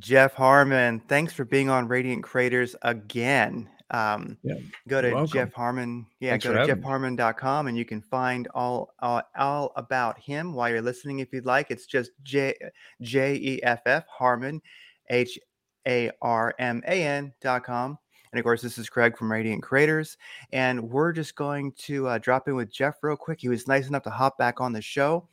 Jeff Harman, thanks for being on Radiant Creators again. Um, Yeah, go to. Jeff Harman. Yeah, Thanks go to jeffharman.com and you can find all, all all about him while you're listening if you'd like. It's just J J E F F Harman, H A R M A N dot com. And of course, this is Craig from Radiant Creators, and we're just going to uh, drop in with Jeff real quick. He was nice enough to hop back on the show,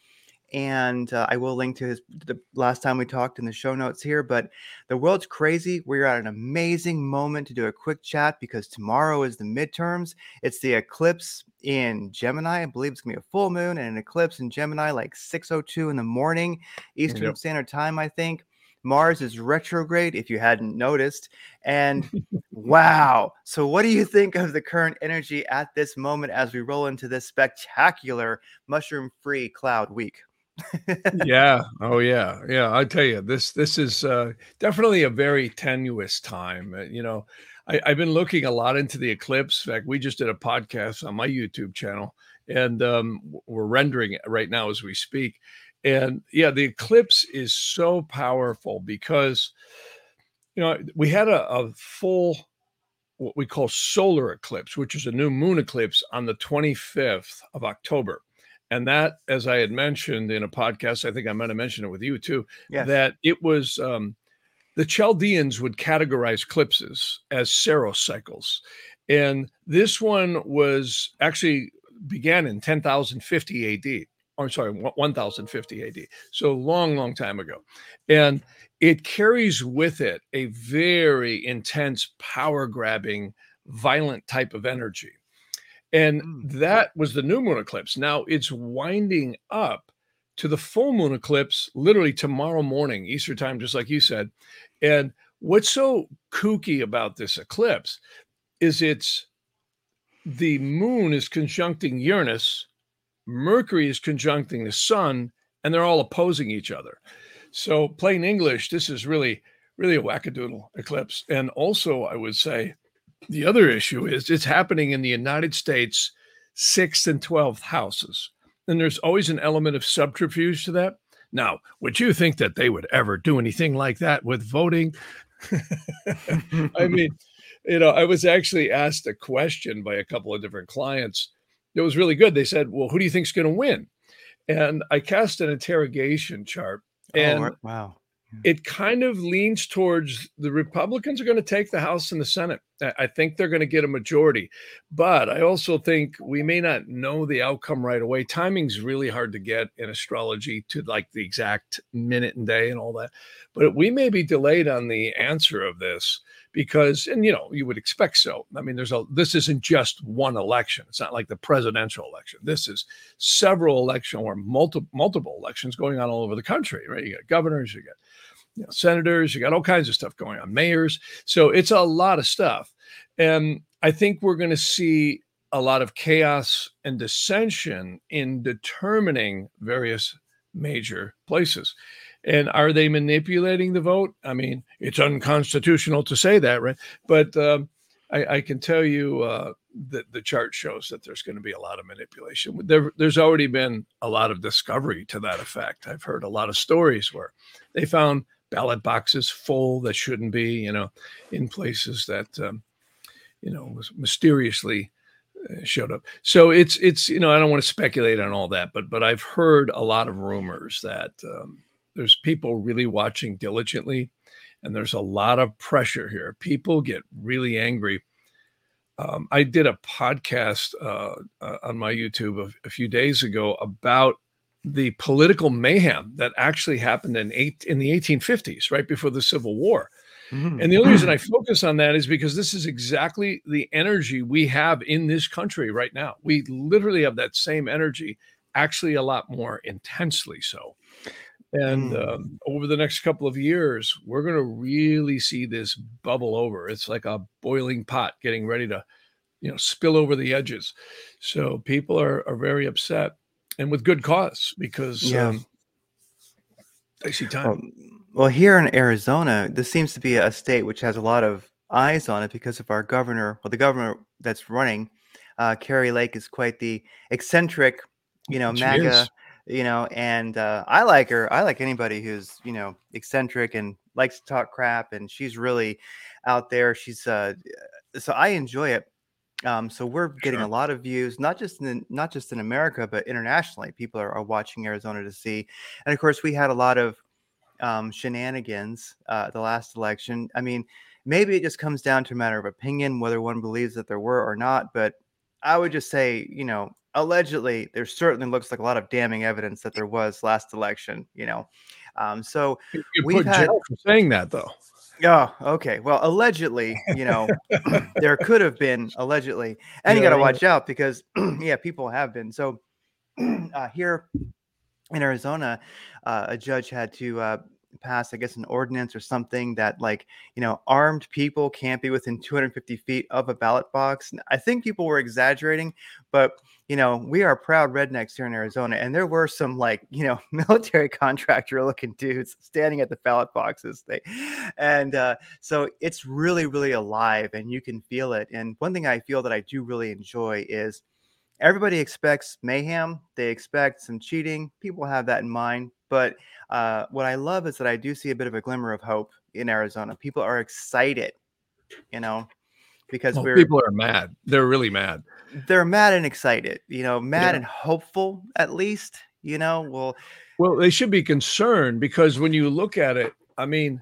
and uh, I will link to his the last time we talked in the show notes here. But the world's crazy. We're at an amazing moment to do a quick chat because tomorrow is the midterms. It's the eclipse in Gemini. I believe it's gonna be a full moon and an eclipse in Gemini, like 6:02 in the morning, Eastern Yep. Standard Time, I think. Mars is retrograde, if you hadn't noticed. And wow. So, what do you think of the current energy at this moment as we roll into this spectacular mushroom free cloud week? Yeah. Oh yeah. Yeah. I tell you, this this is uh, definitely a very tenuous time. Uh, you know, I, I've been looking a lot into the eclipse. In fact, we just did a podcast on my YouTube channel, and um, we're rendering it right now as we speak. And yeah, the eclipse is so powerful because you know we had a, a full what we call solar eclipse, which is a new moon eclipse on the 25th of October. And that, as I had mentioned in a podcast, I think I might have mentioned it with you too, Yes. that it was um, the Chaldeans would categorize eclipses as Saros cycles. And this one was actually began in 10,050 AD. I'm sorry, 1050 AD. So long, long time ago. And it carries with it a very intense, power grabbing, violent type of energy. And Mm. that was the new moon eclipse. Now it's winding up to the full moon eclipse literally tomorrow morning, Easter time, just like you said. And what's so kooky about this eclipse is it's the moon is conjuncting Uranus, Mercury is conjuncting the sun, and they're all opposing each other. So, plain English, this is really, really a wackadoodle eclipse. And also, I would say the other issue is it's happening in the United States sixth and 12th houses. And there's always an element of subterfuge to that. Now, would you think that they would ever do anything like that with voting? I mean, you know, I was actually asked a question by a couple of different clients. It was really good. They said, Well, who do you think's going to win? And I cast an interrogation chart. oh, And wa- wow. it kind of leans towards the Republicans are going to take the House and the Senate. I think they're going to get a majority, but I also think we may not know the outcome right away. Timing's really hard to get in astrology to like the exact minute and day and all that. But we may be delayed on the answer of this because, and you know, you would expect so. I mean, there's a this isn't just one election. It's not like the presidential election. This is several election or multiple multiple elections going on all over the country, right? You got governors, you got you know, senators, you got all kinds of stuff going on, mayors. So it's a lot of stuff. And I think we're going to see a lot of chaos and dissension in determining various major places. And are they manipulating the vote? I mean, it's unconstitutional to say that, right? But um, I, I can tell you uh, that the chart shows that there's going to be a lot of manipulation. There, there's already been a lot of discovery to that effect. I've heard a lot of stories where they found ballot boxes full that shouldn't be, you know, in places that, um, you know, mysteriously uh, showed up. So it's it's you know I don't want to speculate on all that, but but I've heard a lot of rumors that um, there's people really watching diligently, and there's a lot of pressure here. People get really angry. Um, I did a podcast uh, uh, on my YouTube a, a few days ago about the political mayhem that actually happened in eight in the 1850s, right before the Civil War. Mhm. And the only reason I focus on that is because this is exactly the energy we have in this country right now. We literally have that same energy, actually a lot more intensely so. And Mm. um, over the next couple of years, we're going to really see this bubble over. It's like a boiling pot getting ready to, you know, spill over the edges. So people are are very upset, and with good cause because Yeah. um, they see time. Well, well, here in Arizona, this seems to be a state which has a lot of eyes on it because of our governor. Well, the governor that's running, uh, Kari Lake, is quite the eccentric, you know, She MAGA is. you know, and uh, I like her. I like anybody who's you know eccentric and likes to talk crap, and she's really out there. She's uh, so I enjoy it. Um, so we're getting Sure. a lot of views, not just in not just in America, but internationally. People are, are watching Arizona to see, and of course, we had a lot of um, shenanigans uh, the last election. I mean, maybe it just comes down to a matter of opinion whether one believes that there were or not. But I would just say, you know, allegedly, there certainly looks like a lot of damning evidence that there was last election. You know, um, so we've put had jail for saying that though. Oh, okay. Well, allegedly, you know, there could have been allegedly, and you got to watch out because, yeah, people have been. So uh, here in Arizona, uh, a judge had to uh, pass, I guess, an ordinance or something that, like, you know, armed people can't be within 250 feet of a ballot box. I think people were exaggerating, but you know, we are proud rednecks here in Arizona, and there were some like, you know, military contractor looking dudes standing at the ballot boxes. They, and uh, so it's really, really alive, and you can feel it. And one thing I feel that I do really enjoy is everybody expects mayhem. They expect some cheating. People have that in mind. But uh, what I love is that I do see a bit of a glimmer of hope in Arizona. People are excited, you know, because Well, we're people are mad. They're really mad. they're mad and excited, you know, mad Yeah. and hopeful at least, you know. Well, Well, they should be concerned because when you look at it, I mean,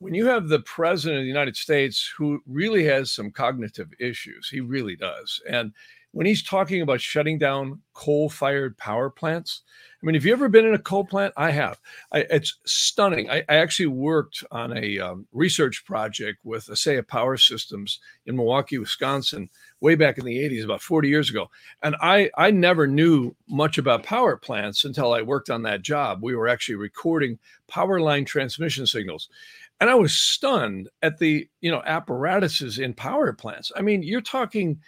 when you have the president of the United States who really has some cognitive issues, he really does. And when he's talking about shutting down coal fired power plants, I mean, have you ever been in a coal plant? I have. I, it's stunning. I, I actually worked on a um, research project with ASEA Power Systems in Milwaukee, Wisconsin, way back in the 80s, about 40 years ago. And I, I never knew much about power plants until I worked on that job. We were actually recording power line transmission signals. And I was stunned at the, you know, apparatuses in power plants. I mean, you're talking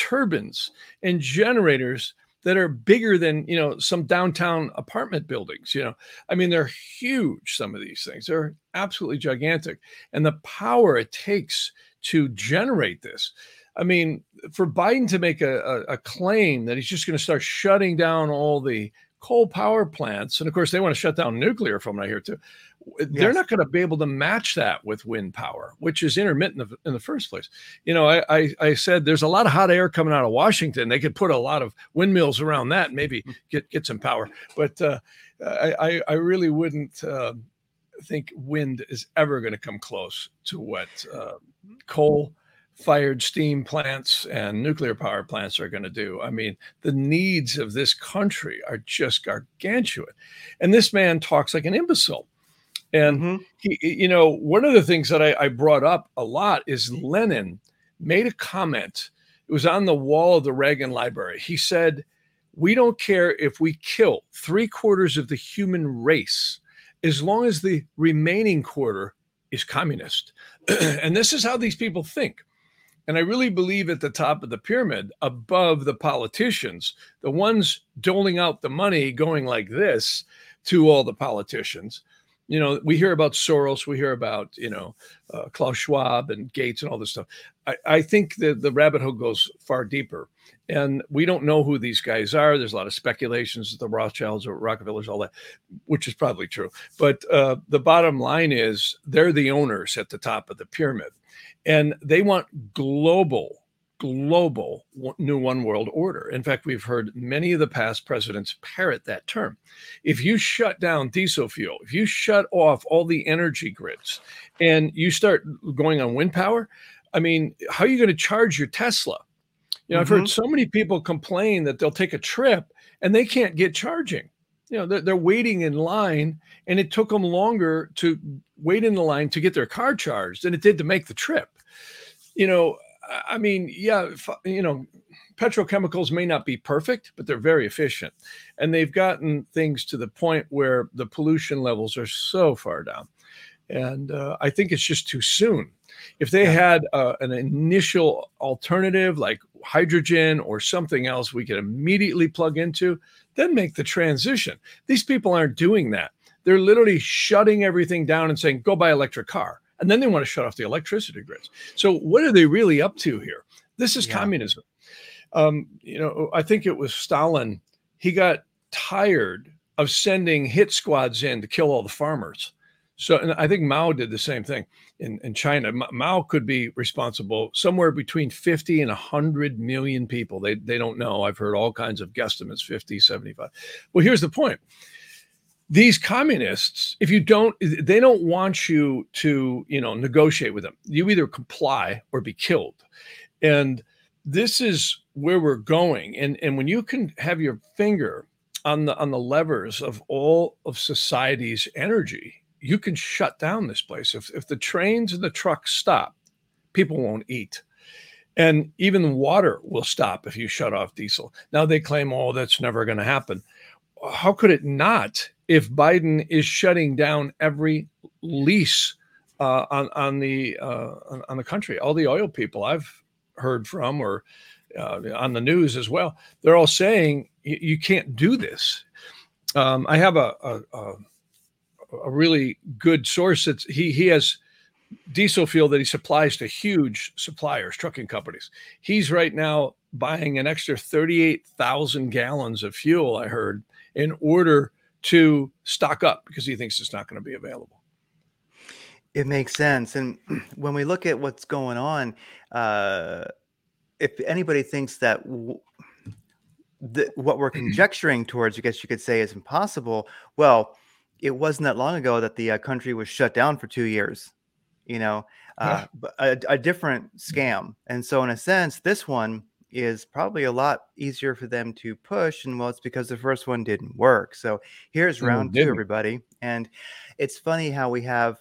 turbines and generators that are bigger than, you know, some downtown apartment buildings, you know. I mean, they're huge some of these things. They're absolutely gigantic. And the power it takes to generate this. I mean, for Biden to make a, a, a claim that he's just going to start shutting down all the coal power plants, and of course they want to shut down nuclear from what I hear too. They're not going to be able to match that with wind power, which is intermittent in the first place. You know, I, I I said there's a lot of hot air coming out of Washington. They could put a lot of windmills around that, and maybe get get some power. But uh, I I- I really wouldn't uh, think wind is ever going to come close to what uh, coal fired steam plants and nuclear power plants are going to do. I mean, the needs of this country are just gargantuan. And this man talks like an imbecile. And Mhm. he, you know, one of the things that I, I brought up a lot is Lenin made a comment. It was on the wall of the Reagan Library. He said, We don't care if we kill three quarters of the human race as long as the remaining quarter is communist. and this is how these people think. And I really believe at the top of the pyramid, above the politicians, the ones doling out the money going like this to all the politicians. You know, we hear about Soros, we hear about, you know, uh, Klaus Schwab and Gates and all this stuff. I, I think that the rabbit hole goes far deeper. And we don't know who these guys are. There's a lot of speculations that the Rothschilds or Rockefellers, all that, which is probably true. But uh, the bottom line is they're the owners at the top of the pyramid and they want global global new one world order. In fact we've heard many of the past presidents parrot that term. If you shut down diesel fuel if you shut off all the energy grids and you start going on wind power i mean how are you going to charge your tesla? You know i've heard mm-hmm. so many people complain that they'll take a trip and they can't get charging. You know they're, they're waiting in line and it took them longer to wait in the line to get their car charged than it did to make the trip. You know I- mean yeah you know petrochemicals may not be perfect but they're very efficient. And they've gotten things to the point where the pollution levels are so far down. And uh, i think it's just too soon. If they Yeah. had uh, an initial alternative like hydrogen or something else we could immediately plug into then make the transition. These people aren't doing that. They're literally shutting everything down and saying go buy electric car and then they want to shut off the electricity grids so what are they really up to here this is Yeah. communism um, you know i think it was stalin he got tired of sending hit squads in to kill all the farmers. So, and I think Mao did the same thing in, in China. Mao could be responsible somewhere between 50 and 100 million people. They, they don't know. I've heard all kinds of guesstimates 50, 75. Well, here's the point these communists if you don't they don't want you to you know negotiate with them. You either comply or be killed. And this is where we're going. And and when you can have your finger on the on the levers of all of society's energy you can shut down this place. If if the trains and the trucks stop people won't eat. And even water will stop if you shut off diesel. Now they claim oh that's never going to happen. How could it not if Biden is shutting down every lease uh, on on the uh, on, the country? All the oil people I've heard from, or uh, on the news as well, they're all saying you can't do this. Um, I have a, a, a a really good source. That he he has diesel fuel that he supplies to huge suppliers, trucking companies. He's right now buying an extra 38,000 gallons of fuel, I heard, in order to stock up because he thinks it's not going to be available. It makes sense. And when we look at what's going on, uh, if anybody thinks that w- the, what we're conjecturing towards, I guess you could say, is impossible, well, it wasn't that long ago that the uh, country was shut down for two years, you know, uh, a, a different scam. And so, in a sense, this one is probably a lot easier for them to push. And well, it's because the first one didn't work. So here's oh, round two, everybody. And it's funny how we have,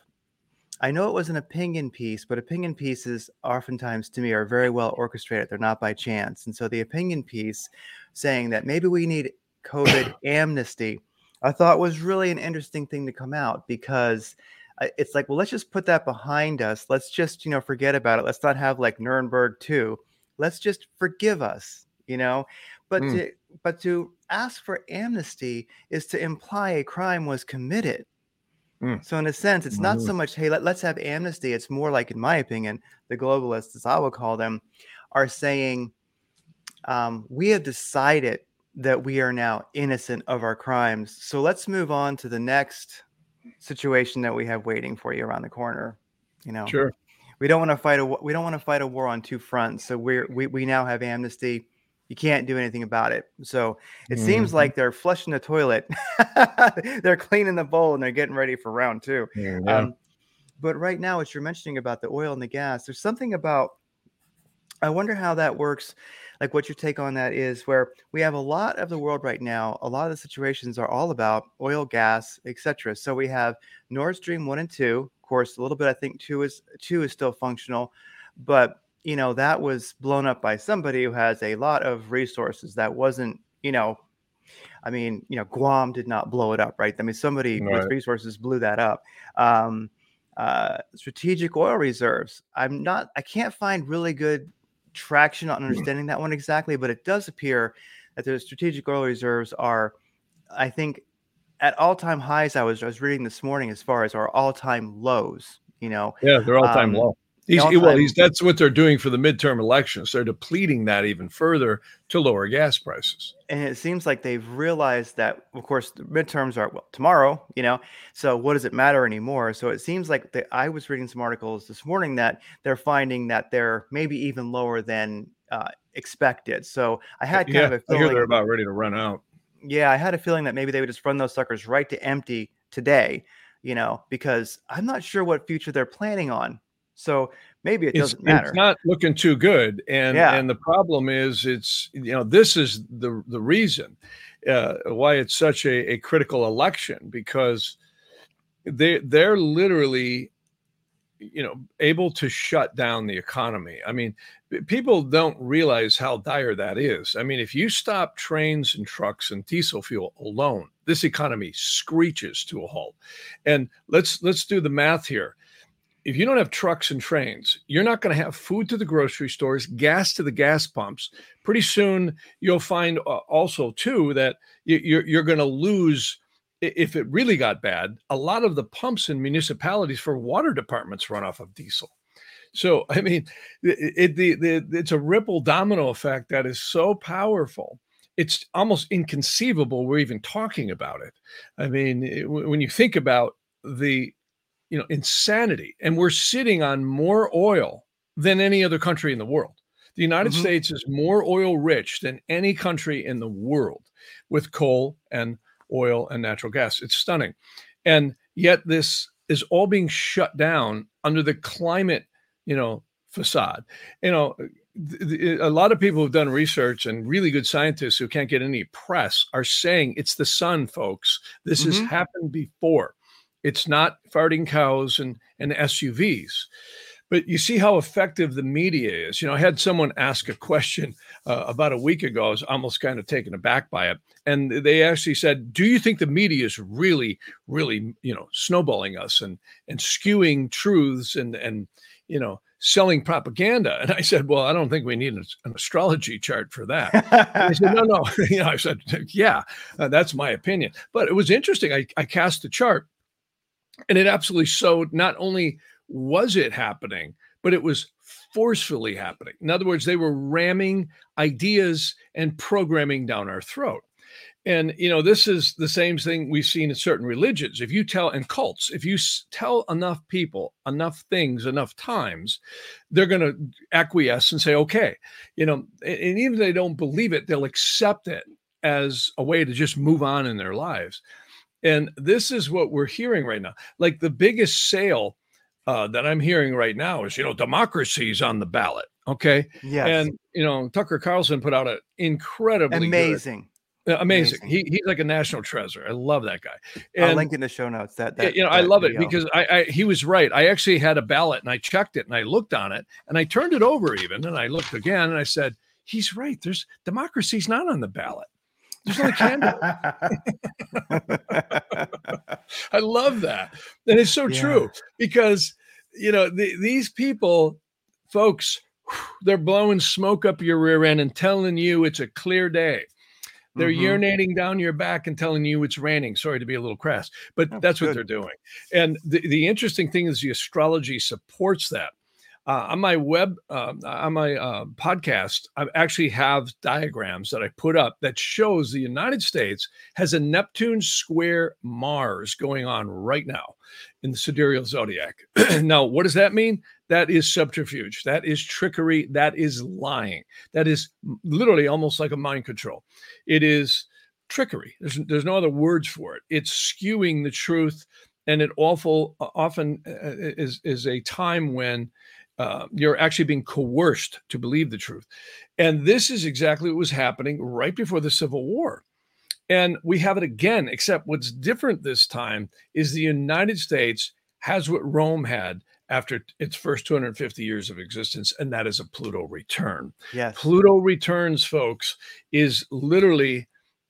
I know it was an opinion piece, but opinion pieces oftentimes to me are very well orchestrated. They're not by chance. And so the opinion piece saying that maybe we need COVID amnesty, I thought was really an interesting thing to come out because uh, it's like, well, let's just put that behind us. Let's just, you know, forget about it. Let's not have like Nuremberg 2 let's just forgive us you know? But mm. to but to ask for amnesty is to imply a crime was committed. Mm. so in a sense it's not so much hey let, let's have amnesty. It's more like in my opinion the globalists as i would call them are saying um, we have decided that we are now innocent of our crimes so let's move on to the next situation that we have waiting for you around the corner you know? Sure we don't want to fight a we don't want to fight a war on two fronts. So we're we, we now have amnesty. You can't do anything about it. So it mm-hmm. seems like they're flushing the toilet, they're cleaning the bowl, and they're getting ready for round 2 mm-hmm. um, but right now, what you're mentioning about the oil and the gas, there's something about. I wonder how that works. Like what your take on that is, where we have a lot of the world right now. A lot of the situations are all about oil, gas, etc. So we have Nord Stream one and two, course, a little bit. I think two is two is still functional, but you know that was blown up by somebody who has a lot of resources. That wasn't, you know, I mean, you know, Guam did not blow it up, right? I mean, somebody right. with resources blew that up. Um, uh, strategic oil reserves. I'm not. I can't find really good traction on hmm. understanding that one exactly, but it does appear that the strategic oil reserves are, I think, at all time highs. I was I was reading this morning as far as our all time lows. You know, yeah, they're all time um, low. He's, well, he's, that's what they're doing for the midterm elections. They're depleting that even further to lower gas prices. And it seems like they've realized that, of course, the midterms are well tomorrow. You know, so what does it matter anymore? So it seems like that. I was reading some articles this morning that they're finding that they're maybe even lower than uh, expected. So I had kind yeah, of a feeling I hear they're about ready to run out yeah, I had a feeling that maybe they would just run those suckers right to empty today, you know, because I'm not sure what future they're planning on. So maybe it doesn't matter. It's not looking too good, and yeah. and the problem is, it's you know this is the the reason uh, why it's such a, a critical election because they they're literally you know able to shut down the economy i mean people don't realize how dire that is. I mean if you stop trains and trucks and diesel fuel alone this economy screeches to a halt. And let's let's do the math here. If you don't have trucks and trains you're not going to have food to the grocery stores gas to the gas pumps. Pretty soon you'll find uh, also too that you're, you're going to lose if it really got bad, a lot of the pumps in municipalities for water departments run off of diesel. So, I mean, it, the, the, it's a ripple domino effect that is so powerful. it's almost inconceivable we're even talking about it. I mean, it, when you think about the you know insanity, and we're sitting on more oil than any other country in the world. The United mm-hmm. States is more oil rich than any country in the world with coal and oil and natural gas. It's stunning. And yet this is all being shut down under the climate, you know, facade. You know, a lot of people who've done research and really good scientists who can't get any press are saying it's the sun, folks. This mm-hmm. has happened before. It's not farting cows and, and SUVs. But you see how effective the media is. You know, I had someone ask a question uh, about a week ago. I was almost kind of taken aback by it. And they actually said, Do you think the media is really, really, you know, snowballing us and and skewing truths and and you know, selling propaganda. And I said, Well, I don't think we need an, astrology chart for that. I said, No, no. you know, I said, Yeah, uh, that's my opinion. But it was interesting. I, I cast the chart and it absolutely showed not only was it happening, but it was forcefully happening. In other words, they were ramming ideas and programming down our throat. And you know, this is the same thing we've seen in certain religions. If you tell and cults, if you tell enough people enough things enough times, they're going to acquiesce and say, "Okay," you know. And even if they don't believe it, they'll accept it as a way to just move on in their lives. And this is what we're hearing right now. Like the biggest sale uh, that I'm hearing right now is, you know, democracy's on the ballot. Okay. Yes. And, you know, Tucker Carlson put out an incredibly amazing. Amazing. amazing. He, he's like a national treasure. I love that guy. And, I'll link in the show notes. That, that you know, that I love video. it because I, I, he was right. I actually had a ballot and I checked it and I looked on it and I turned it over even and I looked again and I said, he's right. There's democracy's not on the ballot. There's only candle. I love that. And it's so yeah. true because, you know, the, these people, folks, they're blowing smoke up your rear end and telling you it's a clear day. They're mm-hmm. urinating down your back and telling you it's raining. Sorry to be a little crass, but oh, that's good. what they're doing. And the, the interesting thing is the astrology supports that uh, on my web uh, on my uh, podcast i actually have diagrams that i put up that shows the united states has a neptune square mars going on right now in the sidereal zodiac. Now what does that mean? That is subterfuge. That is trickery. That is lying. That is literally almost like a mind control. It is trickery. There's, there's no other words for it. It's skewing the truth and it awful often uh, is is a time when uh, you're actually being coerced to believe the truth. And this is exactly what was happening right before the Civil War. And we have it again, except what's different this time is the United States has what Rome had after its first 250 years of existence, and that is a Pluto return. Yes. Pluto returns, folks, is literally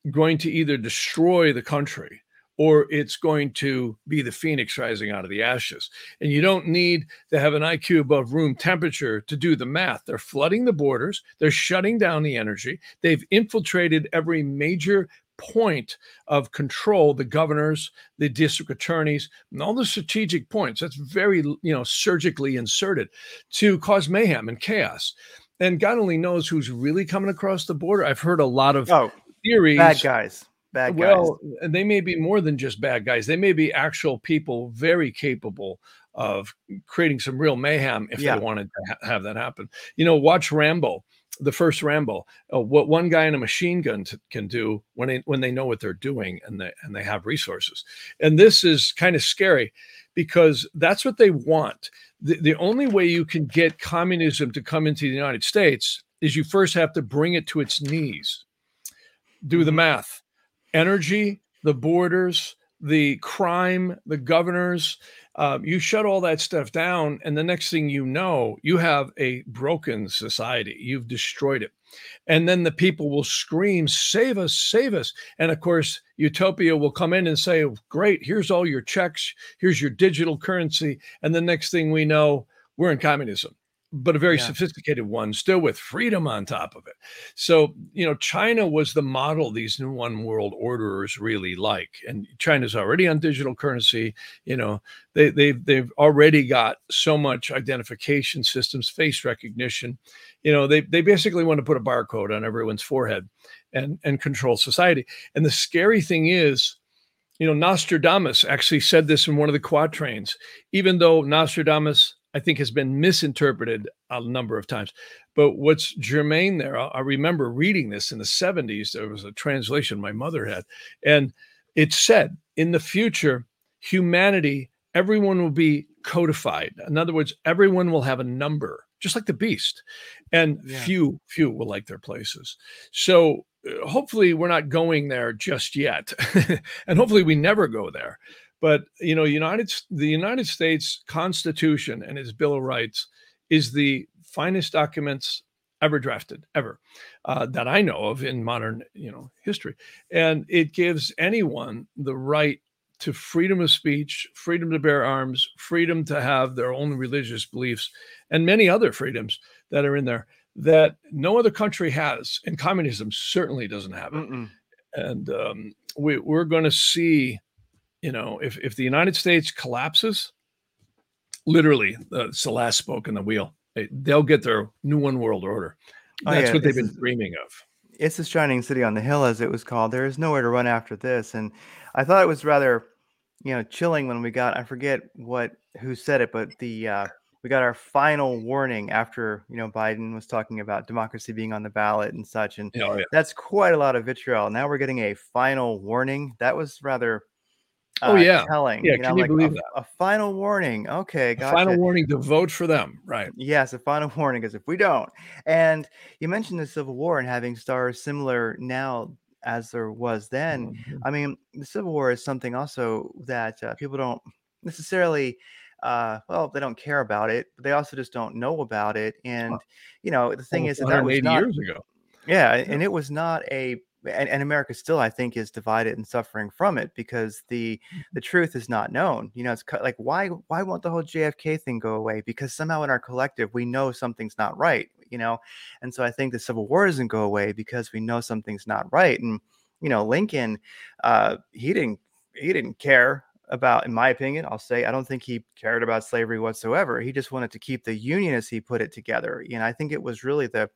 going to either destroy the country or it's going to be the phoenix rising out of the ashes. And you don't need to have an IQ above room temperature to do the math. They're flooding the borders, they're shutting down the energy, they've infiltrated every major point of control the governors the district attorneys and all the strategic points. That's very you know surgically inserted to cause mayhem and chaos. And god only knows who's really coming across the border. I've heard a lot of oh, theories bad guys bad guys. Well, they may be more than just bad guys. They may be actual people very capable of creating some real mayhem if yeah. they wanted to ha- have that happen. You know, watch Rambo, the first Rambo. Uh, what one guy in a machine gun t- can do when they when they know what they're doing and they and they have resources. And this is kind of scary because that's what they want. The, the only way you can get communism to come into the United States is you first have to bring it to its knees. Do the mm-hmm. math energy, the borders, the crime, the governors. Uh, you shut all that stuff down, and the next thing you know, you have a broken society. You've destroyed it. And then the people will scream, Save us, save us. And of course, Utopia will come in and say, Great, here's all your checks, here's your digital currency. And the next thing we know, we're in communism but a very yeah. sophisticated one, still with freedom on top of it. So, you know, China was the model these new one world orderers really like. And China's already on digital currency. You know, they, they've, they've already got so much identification systems, face recognition. You know, they, they basically want to put a barcode on everyone's forehead. and and control society. And the scary thing is, you know, Nostradamus actually said this in one of the quatrains, even though Nostradamus I think has been misinterpreted a number of times. But what's germane there, I remember reading this in the 70s. There was a translation my mother had, and it said, in the future, humanity, everyone will be codified. In other words, everyone will have a number, just like the beast, and yeah. few, few will like their places. So uh, hopefully, we're not going there just yet, and hopefully, we never go there. But you know, United the United States Constitution and its Bill of Rights is the finest documents ever drafted ever uh, that I know of in modern you know history, and it gives anyone the right to freedom of speech, freedom to bear arms, freedom to have their own religious beliefs, and many other freedoms that are in there that no other country has, and communism certainly doesn't have it. Mm-mm. And um, we, we're going to see you know, if if the United States collapses, literally, uh, it's the last spoke in the wheel. They'll get their new one world order. That's oh, yeah. what they've been dreaming of. It's the shining city on the hill, as it was called. There is nowhere to run after this, and I thought it was rather, you know, chilling when we got. I forget what who said it, but the uh, we got our final warning after you know Biden was talking about democracy being on the ballot and such, and oh, yeah. that's quite a lot of vitriol. Now we're getting a final warning. That was rather Oh uh, yeah, telling. Yeah, you know, can you like believe a, that? A final warning. Okay, gotcha. final warning to vote for them, right? Yes, a final warning because if we don't, and you mentioned the Civil War and having stars similar now as there was then. Mm-hmm. I mean, the Civil War is something also that uh, people don't necessarily. Uh, well, they don't care about it, but they also just don't know about it. And you know, the thing is that, that was not, years ago. Yeah, yeah, and it was not a and, and America still, I think, is divided and suffering from it because the mm-hmm. the truth is not known. You know, it's like why why won't the whole JFK thing go away? Because somehow in our collective we know something's not right. You know, and so I think the Civil War doesn't go away because we know something's not right. And you know, Lincoln, uh, he didn't he didn't care about, in my opinion, I'll say, I don't think he cared about slavery whatsoever. He just wanted to keep the union as he put it together. And I think it was really the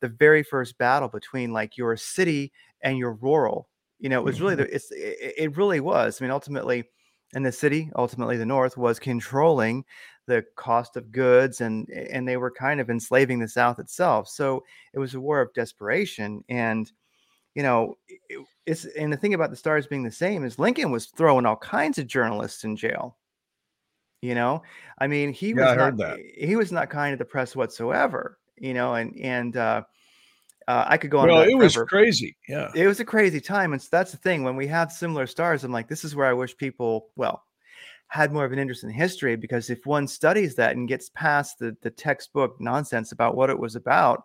the very first battle between like your city and your rural. You know, it was really the mm-hmm. it's it, it really was. I mean, ultimately, in the city, ultimately the North was controlling the cost of goods and and they were kind of enslaving the South itself. So it was a war of desperation and you know, it, it's and the thing about the stars being the same is Lincoln was throwing all kinds of journalists in jail. You know, I mean, he yeah, was not he was not kind to the press whatsoever. You know, and and uh, uh, I could go on. Well, it was crazy. Yeah, it was a crazy time, and so that's the thing. When we have similar stars, I'm like, this is where I wish people, well, had more of an interest in history because if one studies that and gets past the the textbook nonsense about what it was about,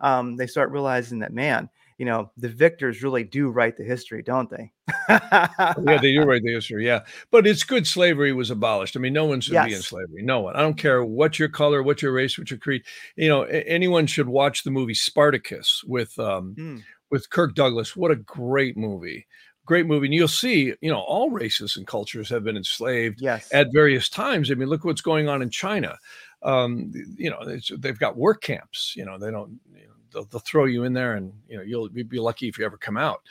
um, they start realizing that man, you know, the victors really do write the history, don't they? yeah, they do write the history. Yeah. But it's good slavery was abolished. I mean, no one should yes. be in slavery. No one. I don't care what your color, what your race, what your creed. You know, anyone should watch the movie Spartacus with um mm. with Kirk Douglas. What a great movie. Great movie. And you'll see, you know, all races and cultures have been enslaved yes. at various times. I mean, look what's going on in China. Um, you know, they've got work camps. You know, they don't, you know, they'll, they'll throw you in there and you know you'll be lucky if you ever come out.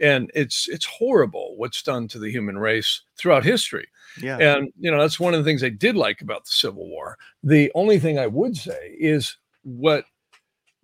And it's it's horrible what's done to the human race throughout history. Yeah. And you know that's one of the things i did like about the civil war. The only thing i would say is what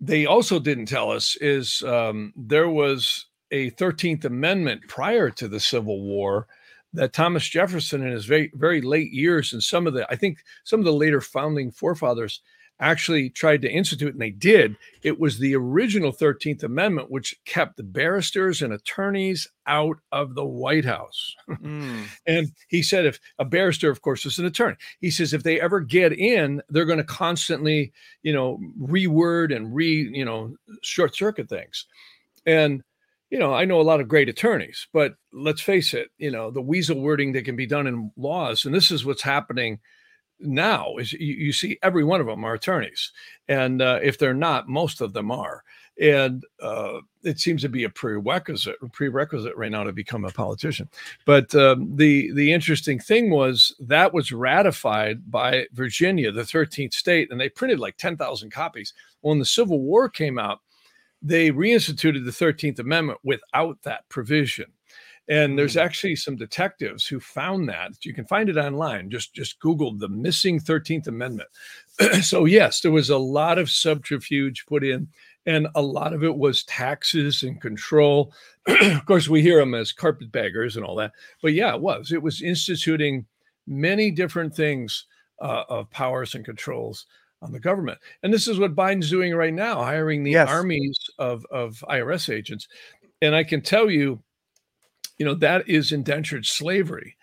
they also didn't tell us is um, there was a 13th amendment prior to the civil war that thomas jefferson in his very very late years and some of the i think some of the later founding forefathers actually tried to institute, and they did, it was the original 13th Amendment, which kept the barristers and attorneys out of the White House. Mm. and he said, if a barrister, of course, is an attorney, he says, if they ever get in, they're going to constantly, you know, reword and re, you know, short circuit things. And you know, I know a lot of great attorneys, but let's face it, you know, the weasel wording that can be done in laws, and this is what's happening now is you, you, see every one of them are attorneys and uh, if they're not most of them are. And uh, it seems to be a prerequisite prerequisite right now to become a politician. But um, the the interesting thing was that was ratified by virginia the 13th state and they printed like 10000 copies. When the civil war came out they reinstituted the 13th Amendment without that provision. And there's Mm. actually some detectives who found that. You can find it online. Just just Google the missing 13th Amendment. so yes, there was a lot of subterfuge put in, and a lot of it was taxes and control. of course, we hear them as carpetbaggers and all that. But yeah, it was. It was instituting many different things uh, of powers and controls on the government. And this is what Biden's doing right now, hiring the Yes. armies of, of IRS agents. And I can tell you, you know, that is indentured slavery.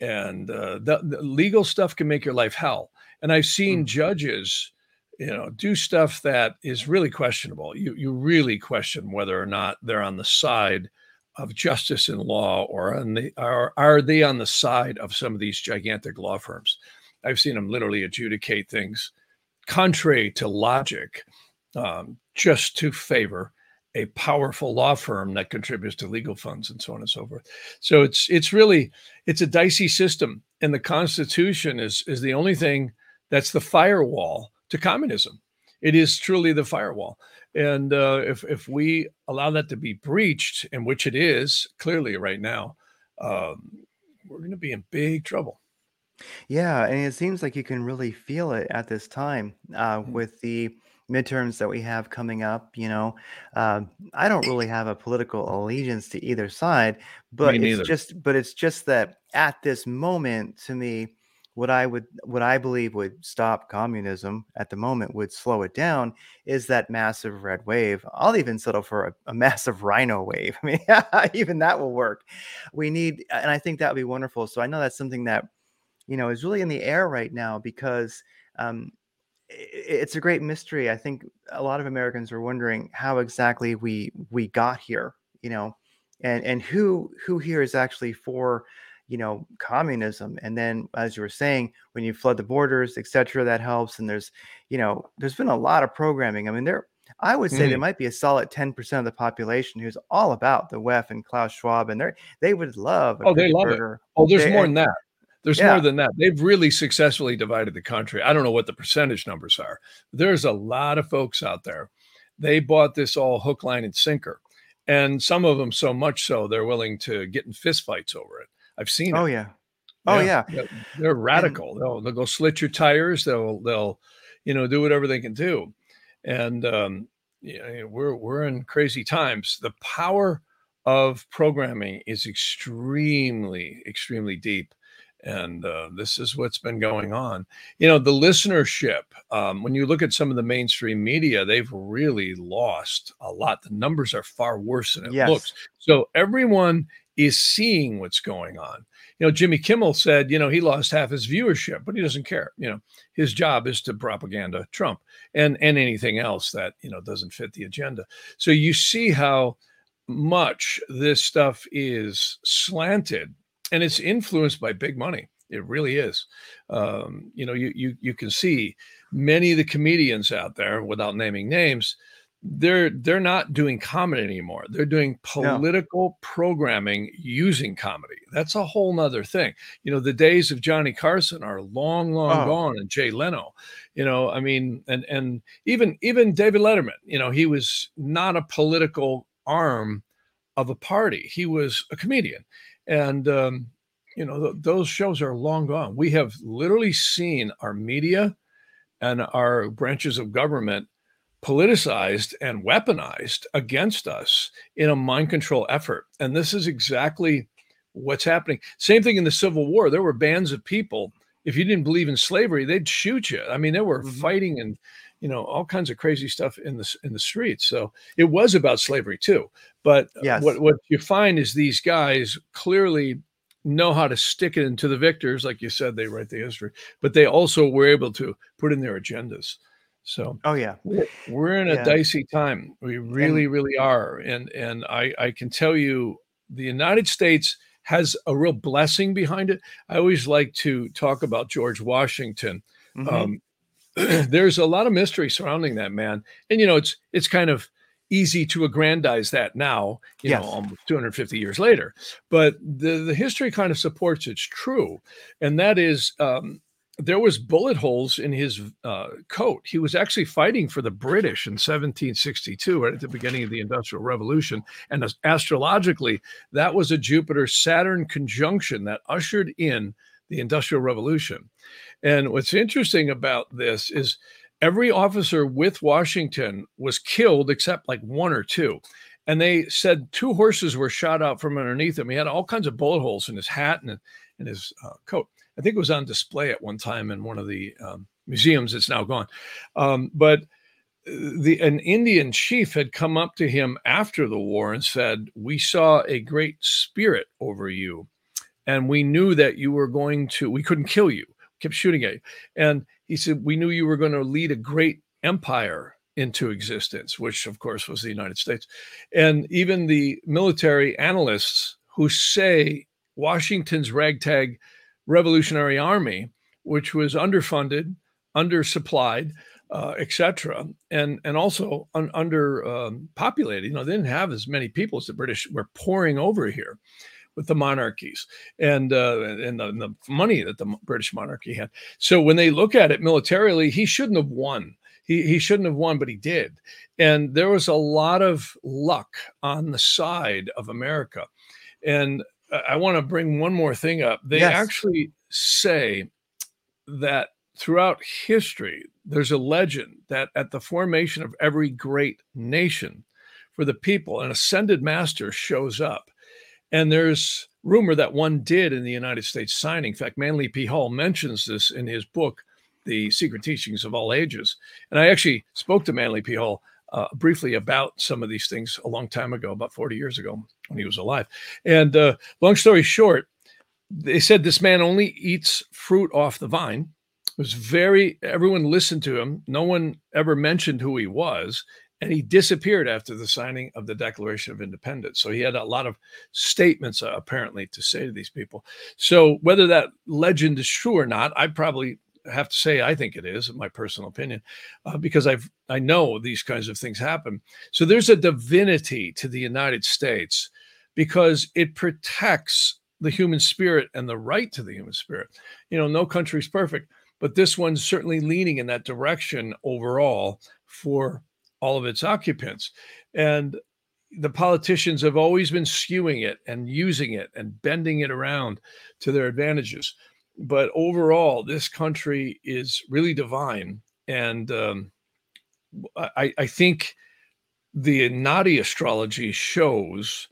And uh, the, the legal stuff can make your life hell. And I've seen Mm. judges, you know, do stuff that is really questionable. You you really question whether or not they're on the side of justice and law, or on the are are they on the side of some of these gigantic law firms? I've seen them literally adjudicate things contrary to logic, um, just to favor a powerful law firm that contributes to legal funds and so on and so forth. So it's it's really it's a dicey system, and the Constitution is is the only thing that's the firewall to communism. It is truly the firewall, and uh, if if we allow that to be breached, and which it is clearly right now, um, we're going to be in big trouble. Yeah, and it seems like you can really feel it at this time uh, Mm. with the midterms that we have coming up. You know, um, I don't really have a political allegiance to either side, but it's just, but it's just that at this moment, to me, what I would, what I believe would stop communism at the moment would slow it down is that massive red wave. I'll even settle for a, a massive RINO wave. I mean, even that will work. We need, and I think that would be wonderful. So I know that's something that you know, is really in the air right now because um, it's a great mystery. I think a lot of Americans are wondering how exactly we we got here, you know, and and who who here is actually for, you know, communism. And then, as you were saying, when you flood the borders, etc., that helps. And there's, you know, there's been a lot of programming. I mean, there. I would say there Mhm. might be a solid 10% of the population who's all about the WEF and Klaus Schwab, and they they would love Oh, they love it. Oh, there's They- more than that. There's Yeah. more than that. They've really successfully divided the country. I don't know what the percentage numbers are. There's a lot of folks out there. They bought this all hook, line, and sinker. And some of them so much so they're willing to get in fistfights over it. I've seen it. Oh yeah. Oh yeah. They're, they're radical. they'll they'll go slit your tires. They'll they'll, you know, do whatever they can do. And um, you know, we're we're in crazy times. The power of programming is extremely extremely deep, and uh, this is what's been going on. You know, the listenership. Um, when you look at some of the mainstream media, they've really lost a lot. The numbers are far worse than it Yes. looks. So everyone is seeing what's going on you know, Jimmy Kimmel said, you know, he lost half his viewership, but he doesn't care. You know, his job is to propaganda Trump and and anything else that you know doesn't fit the agenda. So you see how much this stuff is slanted, and it's influenced by big money. It really is. Um, you know, you you you can see many of the comedians out there, without naming names, they're they're not doing comedy anymore they're doing political programming using comedy that's a whole nother thing you know the days of johnny carson are long long Oh. gone and jay leno you know i mean and and even even david letterman you know he was not a political arm of a party he was a comedian and um you know th- those shows are long gone we have literally seen our media and our branches of government politicized and weaponized against us in a mind control effort. And this is exactly what's happening. Same thing in the Civil War. There were bands of people. If you didn't believe in slavery, they'd shoot you. I mean, they were Mhm. fighting and you know all kinds of crazy stuff in the in the streets. So it was about slavery too. But uh, Yes. what what you find is these guys clearly know how to stick it into the victors, like you said, they write the history, but they also were able to put in their agendas. So Oh yeah. we're, in a Yeah. dicey time. We really, really are. And and I I can tell you, the United States has a real blessing behind it. I always like to talk about George Washington. Mhm. Um, there's a lot of mystery surrounding that man, and you know it's it's kind of easy to aggrandize that now, you Yes. know, almost 250 years later. But the the history kind of supports it's true, and that is um, there was bullet holes in his uh, coat. He was actually fighting for the British in 1762, right at the beginning of the Industrial Revolution. And astrologically, that was a Jupiter Saturn conjunction that ushered in the Industrial Revolution. And what's interesting about this is every officer with Washington was killed except like one or two. And they said two horses were shot out from underneath him. He had all kinds of bullet holes in his hat and in his uh, coat. I think it was on display at one time in one of the um, museums. It's now gone. Um, but uh, the an Indian chief had come up to him after the war and said, "We saw a great spirit over you, and we knew that you were going to. We couldn't kill you. Kept shooting at you." And he said, "We knew you were going to lead a great empire." into existence, which of course was the United States. And even the military analysts who say Washington's ragtag Revolutionary Army, which was underfunded, undersupplied, uh, etc., and and also un, under um. You know, they didn't have as many people as the British were pouring over here with the monarchies and uh, and, the, and the money that the British monarchy had. So when they look at it militarily, he shouldn't have won. He, he shouldn't have won, but he did. And there was a lot of luck on the side of America. And I want to bring one more thing up. They yes. actually say that throughout history, there's a legend that at the formation of every great nation, for the people, an ascended master shows up. And there's rumor that one did in the United States signing. In fact, Manly P. Hall mentions this in his book, The Secret Teachings of All Ages. And I actually spoke to Manly P. Hall uh, briefly about some of these things a long time ago, about 40 years ago when he was alive. And uh, long story short, they said this man only eats fruit off the vine. It was very, everyone listened to him. No one ever mentioned who he was. And he disappeared after the signing of the Declaration of Independence. So he had a lot of statements, uh, apparently, to say to these people. So whether that legend is true or not, I probably have to say I think it is, my personal opinion, uh, because I've I know these kinds of things happen. So there's a divinity to the United States because it protects the human spirit and the right to the human spirit. You know, no country is perfect, but this one's certainly leaning in that direction overall for all of its occupants. And the politicians have always been skewing it and using it and bending it around to their advantages but overall, this country is really divine, and um, I, I think the Nadi astrology shows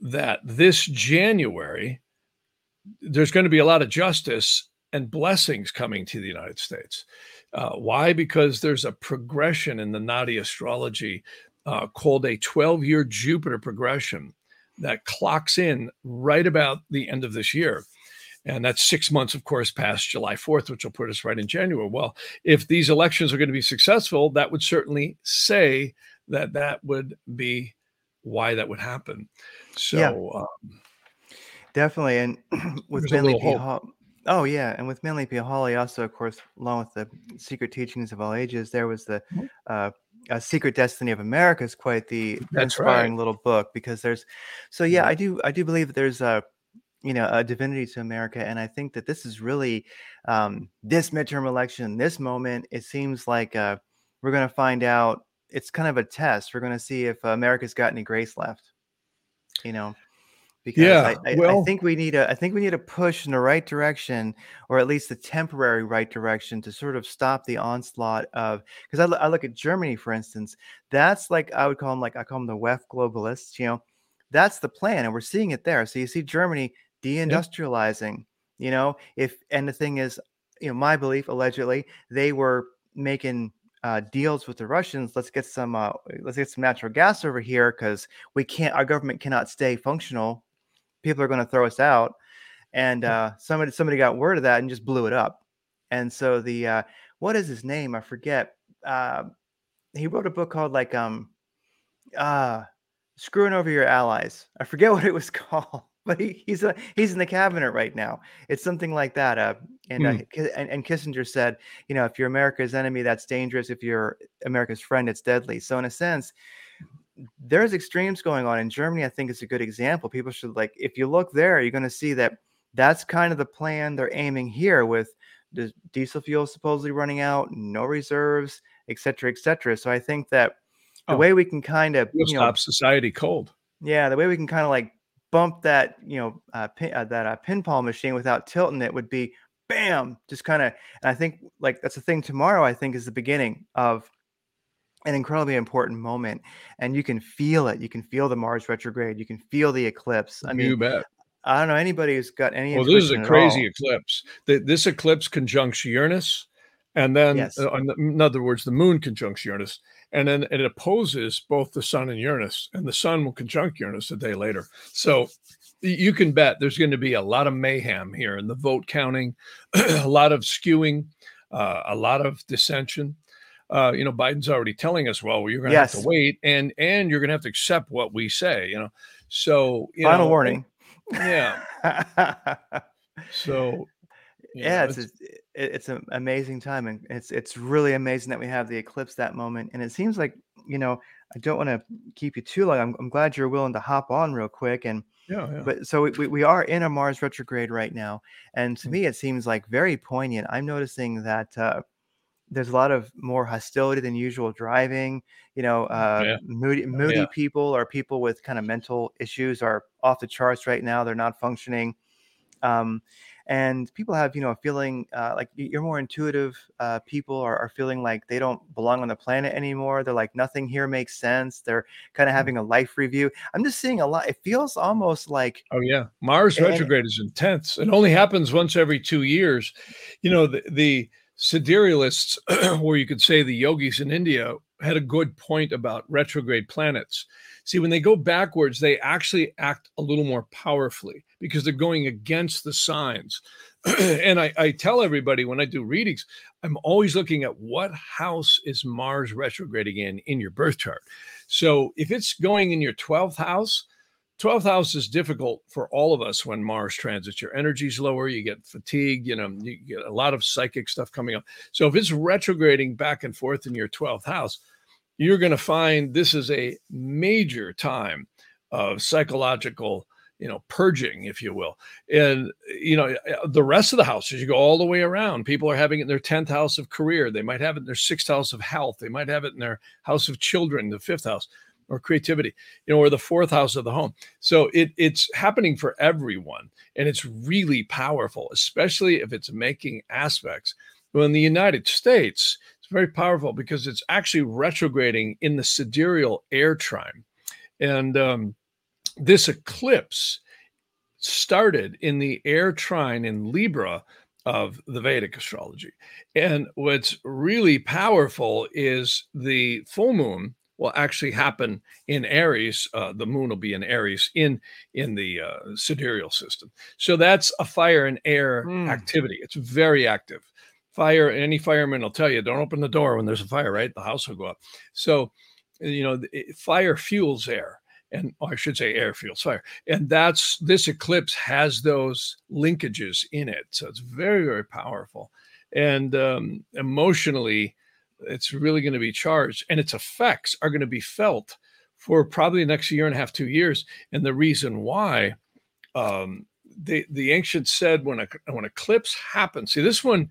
that this January there's going to be a lot of justice and blessings coming to the United States. Uh, why? Because there's a progression in the Nadi astrology uh, called a 12 year Jupiter progression that clocks in right about the end of this year. And that's six months, of course, past July 4th, which will put us right in January. Well, if these elections are going to be successful, that would certainly say that that would be why that would happen. So, yeah. um, definitely. And with Manly P. Hall, oh, yeah. And with Manly P. Hall, also, of course, along with the secret teachings of all ages, there was the mm-hmm. uh, a secret destiny of america is quite the That's inspiring right. little book because there's so yeah i do i do believe that there's a you know a divinity to america and i think that this is really um, this midterm election this moment it seems like uh, we're going to find out it's kind of a test we're going to see if america's got any grace left you know because yeah, I, I, well, I, think we need a I think we need a push in the right direction, or at least the temporary right direction, to sort of stop the onslaught of. Because I, I look at Germany, for instance, that's like I would call them like I call them the WEF globalists. You know, that's the plan, and we're seeing it there. So you see Germany deindustrializing. You know, if and the thing is, you know, my belief allegedly they were making uh, deals with the Russians. Let's get some uh, let's get some natural gas over here because we can't. Our government cannot stay functional. People are going to throw us out. And uh, somebody somebody got word of that and just blew it up. And so the uh, what is his name? I forget. Uh, he wrote a book called like um uh screwing over your allies. I forget what it was called but he, he's a, he's in the cabinet right now. It's something like that. Uh, and, uh, hmm. and and Kissinger said, you know, if you're America's enemy, that's dangerous. If you're America's friend, it's deadly. So in a sense, there's extremes going on in Germany. I think it's a good example. People should like, if you look there, you're going to see that that's kind of the plan they're aiming here with the diesel fuel supposedly running out, no reserves, et cetera, et cetera. So I think that the Oh. way we can kind of you know stop society cold. yeah, the way we can kind of like bump that, you know, uh, pin, uh, that uh, pinball machine without tilting it would be bam, just kind of. And I think like that's the thing tomorrow, I think is the beginning of an incredibly important moment. And you can feel it. You can feel the Mars retrograde. You can feel the eclipse. I mean you bet. I don't know anybody who's got any. Well, this is a crazy eclipse. This eclipse conjuncts Uranus, and then, Yes. uh, in in other words, the moon conjuncts Uranus, and then it opposes both the sun and Uranus, and the sun will conjunct Uranus a day later. So you can bet there's going to be a lot of mayhem here in the vote counting, a lot of skewing, uh, a lot of dissension. Uh, you know, Biden's already telling us, well, you're going to have to wait, and and you're going to have to accept what we say. You know, so you Final know, warning. Yeah. So yeah, know, it's a, it's an amazing time, and it's it's really amazing that we have the eclipse that moment. And it seems like you know I don't want to keep you too long. I'm, I'm glad you're willing to hop on real quick. And yeah, yeah. but so we, we- are in a Mars retrograde right now, and to Mm. me it seems like very poignant. I'm noticing that. Uh, there's a lot of more hostility than usual driving. You know, uh, Mm, yeah. moody, moody yeah. people or people with kind of mental issues are off the charts right now. They're not functioning. Um, and people have, you know, a feeling uh, like you're more intuitive. Uh, people are, are feeling like they don't belong on the planet anymore. They're like nothing here makes sense. They're kind of Mm. having a life review. I'm just seeing a lot. It feels almost like Oh yeah, Mars And- retrograde is intense. It only happens once every two years. You know, the, the siderealists, or you could say the yogis in India, had a good point about retrograde planets. See, when they go backwards, they actually act a little more powerfully because they're going against the signs. and I, I tell everybody when I do readings, I'm always looking at what house is Mars retrograding in in your birth chart. So if it's going in your 12th house, 12th house is difficult for all of us when Mars transits. Your energy's lower, you get fatigue, you know, you get a lot of psychic stuff coming up. So if it's retrograding back and forth in your 12th house, you're going to find this is a major time of psychological, you know, purging, if you will. And, you know, eh, eh, the rest of the houses, you go all the way around. People are having it in their 10th house of career. They might have it in their sixth house of health. They might have it in their house of children, the fifth house or creativity, you know, or the fourth house of the home. So it it's happening for everyone, and it's really powerful, especially if it's making aspects. Well, in the United States, it's very powerful because it's actually retrograding in the sidereal air trine, and um, this eclipse started in the air trine in Libra of the Vedic astrology. And what's really powerful is the full moon will actually happen in Aries. Uh, the moon will be in Aries in in the uh, sidereal system. So that's a fire and air Mm. activity. It's very active. Fire. Any fireman will tell you, don't open the door when there's a fire. Right, the house will go up. So, you know, fire fuels air. And or I should say, air fuels fire, and that's this eclipse has those linkages in it, so it's very, very powerful, and um, emotionally, it's really going to be charged and its effects are going to be felt for probably the next year and a half two years and the reason why um, the the ancients said when a when eclipse happens see this one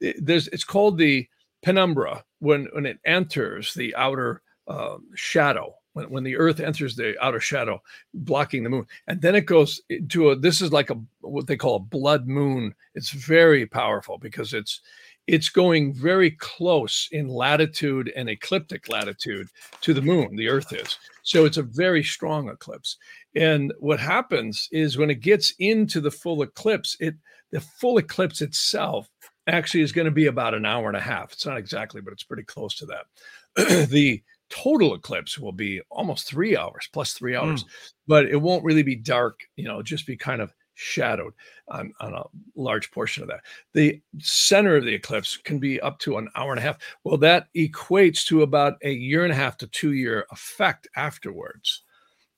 there's it's called the penumbra when when it enters the outer um, shadow when, when the earth enters the outer shadow blocking the moon and then it goes into a this is like a what they call a blood moon. It's very powerful because it's it's going very close in latitude and ecliptic latitude to the moon the earth is. So it's a very strong eclipse. And what happens is when it gets into the full eclipse it the full eclipse itself actually is going to be about an hour and a half. It's not exactly but it's pretty close to that. The total eclipse will be almost three hours plus three hours. Hmm. But it won't really be dark you know just be kind of shadowed on, on a large portion of that. The center of the eclipse can be up to an hour and a half. Well that equates to about a year and a half to two year effect afterwards.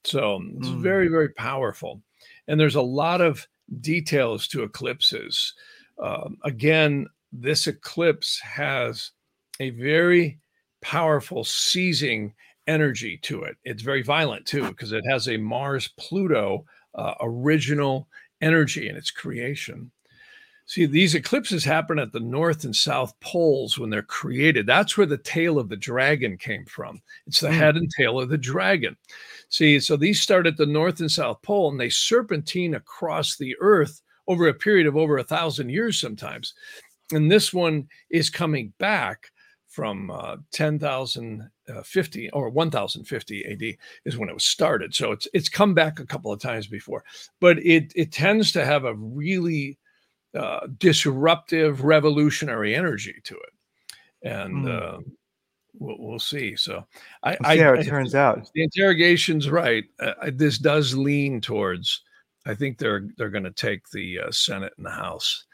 So it's Mm. very very powerful. And there's a lot of details to eclipses. Um, again this eclipse has a very powerful seizing energy to it. It's very violent too because it has a mars pluto uh, original energy in its creation See, these eclipses happen at the north and south poles when they're created. That's where the tail of the dragon came from. It's the mm. head and tail of the dragon. See, so these start at the north and south pole and they serpentine across the earth over a period of over a thousand years sometimes. And this one is coming back from uh, 10,050 uh, or 1050 AD is when it was started. So it's it's come back a couple of times before, but it it tends to have a really uh, disruptive, revolutionary energy to it, and mm. uh, we'll, we'll, see. So, I, I yeah, it turns out the interrogation's right. Uh, this does lean towards. I think they're they're going to take the uh, Senate and the House.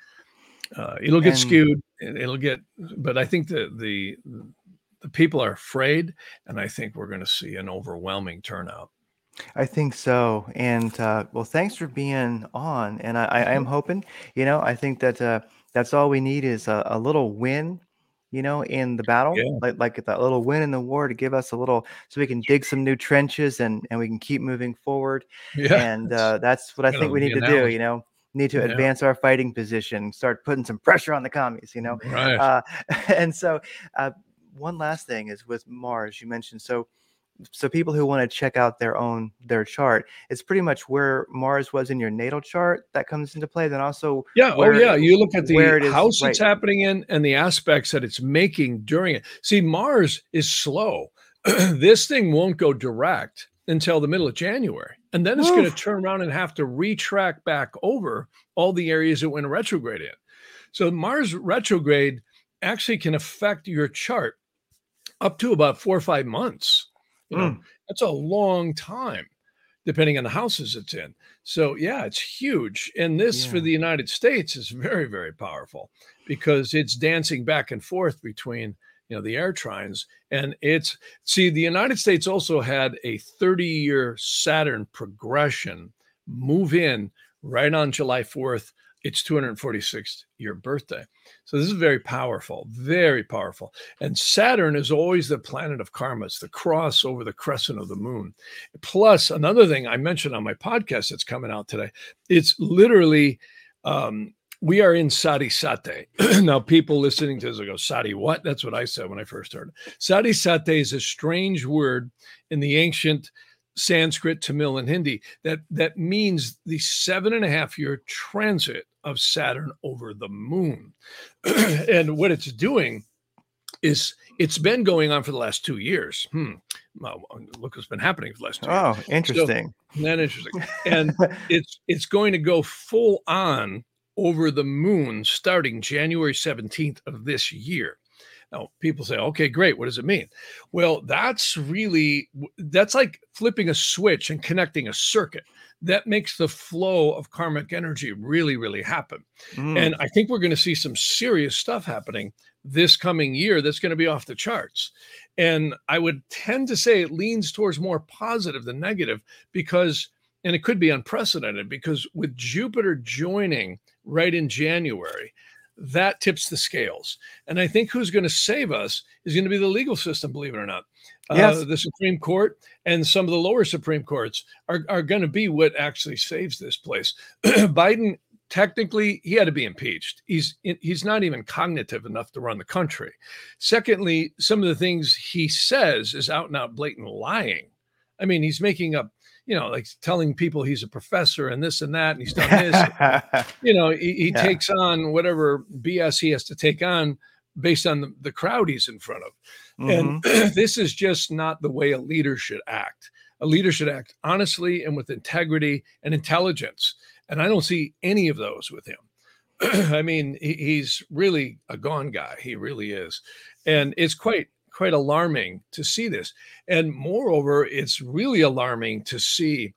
Uh, it'll get and, skewed. It'll get, but I think the the the people are afraid, and I think we're going to see an overwhelming turnout. I think so. And uh, well, thanks for being on. And I, I am hoping, you know, I think that uh, that's all we need is a, a little win, you know, in the battle, yeah. like like that little win in the war to give us a little, so we can dig some new trenches and and we can keep moving forward. Yeah, and uh, that's what I think we need to do. You know, need to yeah. advance our fighting position, start putting some pressure on the commies. You know, right. Uh, and so uh, one last thing is with Mars. You mentioned so so people who want to check out their own their chart it's pretty much where mars was in your natal chart that comes into play then also yeah oh yeah you look at the where it is, house right. it's happening in and the aspects that it's making during it see mars is slow this thing won't go direct until the middle of january and then it's going to turn around and have to retrack back over all the areas it went retrograde in so mars retrograde actually can affect your chart up to about four or five months you know, mm. that's a long time, depending on the houses it's in. So yeah, it's huge. And this yeah. for the United States is very, very powerful because it's dancing back and forth between you know the air trines and it's see the united states also had a 30 year saturn progression move in right on july 4th its 246th year birthday. So this is very powerful, very powerful. And Saturn is always the planet of karma. It's the cross over the crescent of the moon. Plus, another thing I mentioned on my podcast that's coming out today, it's literally um, we are in Sade Sati. now, people listening to this will go, Sadi what? That's what I said when I first heard it. Sade Sati is a strange word in the ancient Sanskrit, Tamil, and Hindi. That that means the seven and a half year transit of Saturn over the moon. and what it's doing is it's been going on for the last two years. Hmm. Well, look what's been happening for the last two oh, years. Oh, interesting. So, that interesting. And it's it's going to go full on over the moon starting January 17th of this year. Now, people say, okay, great. What does it mean? Well, that's really, that's like flipping a switch and connecting a circuit. That makes the flow of karmic energy really, really happen. Mm. And I think we're going to see some serious stuff happening this coming year that's going to be off the charts. And I would tend to say it leans towards more positive than negative because, and it could be unprecedented because with Jupiter joining right in January, that tips the scales. And I think who's going to save us is going to be the legal system, believe it or not. Uh, yes. Uh, the Supreme Court and some of the lower Supreme Courts are, are going to be what actually saves this place. Biden, technically, he had to be impeached. He's he's not even cognitive enough to run the country. Secondly, some of the things he says is out and out blatant lying. I mean, he's making up you know, like telling people he's a professor and this and that, and he's done this. you know, he, he yeah. takes on whatever BS he has to take on based on the, the crowd he's in front of. Mm-hmm. And this is just not the way a leader should act. A leader should act honestly and with integrity and intelligence. And I don't see any of those with him. I mean, he, he's really a gone guy. He really is. And it's quite quite alarming to see this. And moreover, it's really alarming to see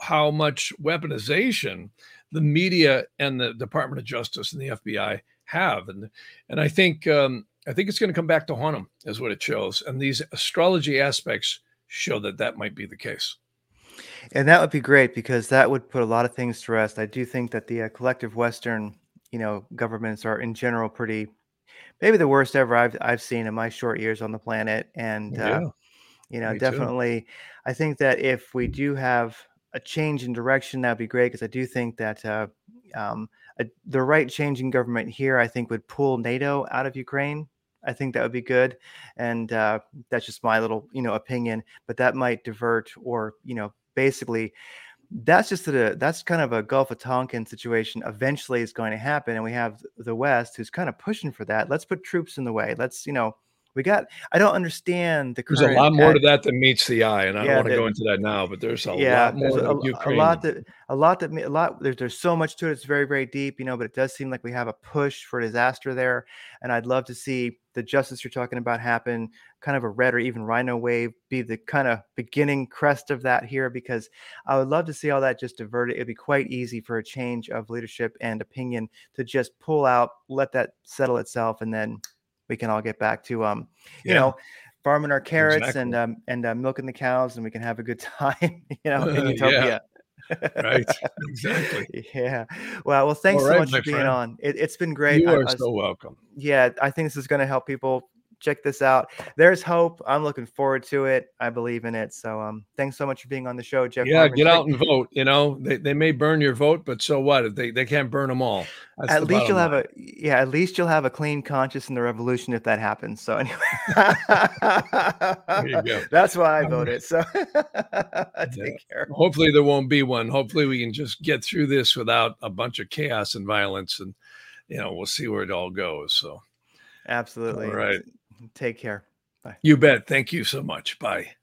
how much weaponization the media and the Department of Justice and the FBI have. And and I think um, I think it's going to come back to haunt them, is what it shows. And these astrology aspects show that that might be the case. And that would be great because that would put a lot of things to rest. I do think that the uh, collective Western, you know, governments are in general pretty maybe the worst ever I've I've seen in my short years on the planet. And uh, yeah, uh, you know, definitely, too. I think that if we do have a change in direction, that'd be great because I do think that uh, um, a, the right changing government here, I think, would pull NATO out of Ukraine. I think that would be good, and uh, that's just my little, you know, opinion. But that might divert, or you know, basically, that's just a that's kind of a Gulf of Tonkin situation. Eventually, is going to happen, and we have the West who's kind of pushing for that. Let's put troops in the way. Let's, you know, we got. I don't understand the. There's a lot more to that than meets the eye, and I yeah, don't want to go into that now. But there's a yeah, lot more. A, a, lot that a lot that a lot. There's there's so much to it. It's very very deep, you know. But it does seem like we have a push for disaster there, and I'd love to see the justice you're talking about happen. Kind of a red or even RINO wave be the kind of beginning crest of that here, because I would love to see all that just diverted. It'd be quite easy for a change of leadership and opinion to just pull out, let that settle itself, and then we can all get back to um, you yeah. know, farming our carrots exactly. and um and uh, milking the cows, and we can have a good time, you know, in utopia. right exactly yeah well well thanks so much for being friend. on it, has been great you are I, I was, so welcome yeah i think this is going to help people check this out. There's hope. I'm looking forward to it. I believe in it. So um thanks so much for being on the show, Jeff. Yeah, get out and vote. You know, they, they may burn your vote, but so what? They they can't burn them all. That's at least you'll line. have a yeah, at least you'll have a clean conscience in the revolution if that happens. So anyway. That's why I voted. So take care. Hopefully there won't be one. Hopefully we can just get through this without a bunch of chaos and violence and you know, we'll see where it all goes. So Absolutely. All right. Take care. Bye. You bet. Thank you so much. Bye.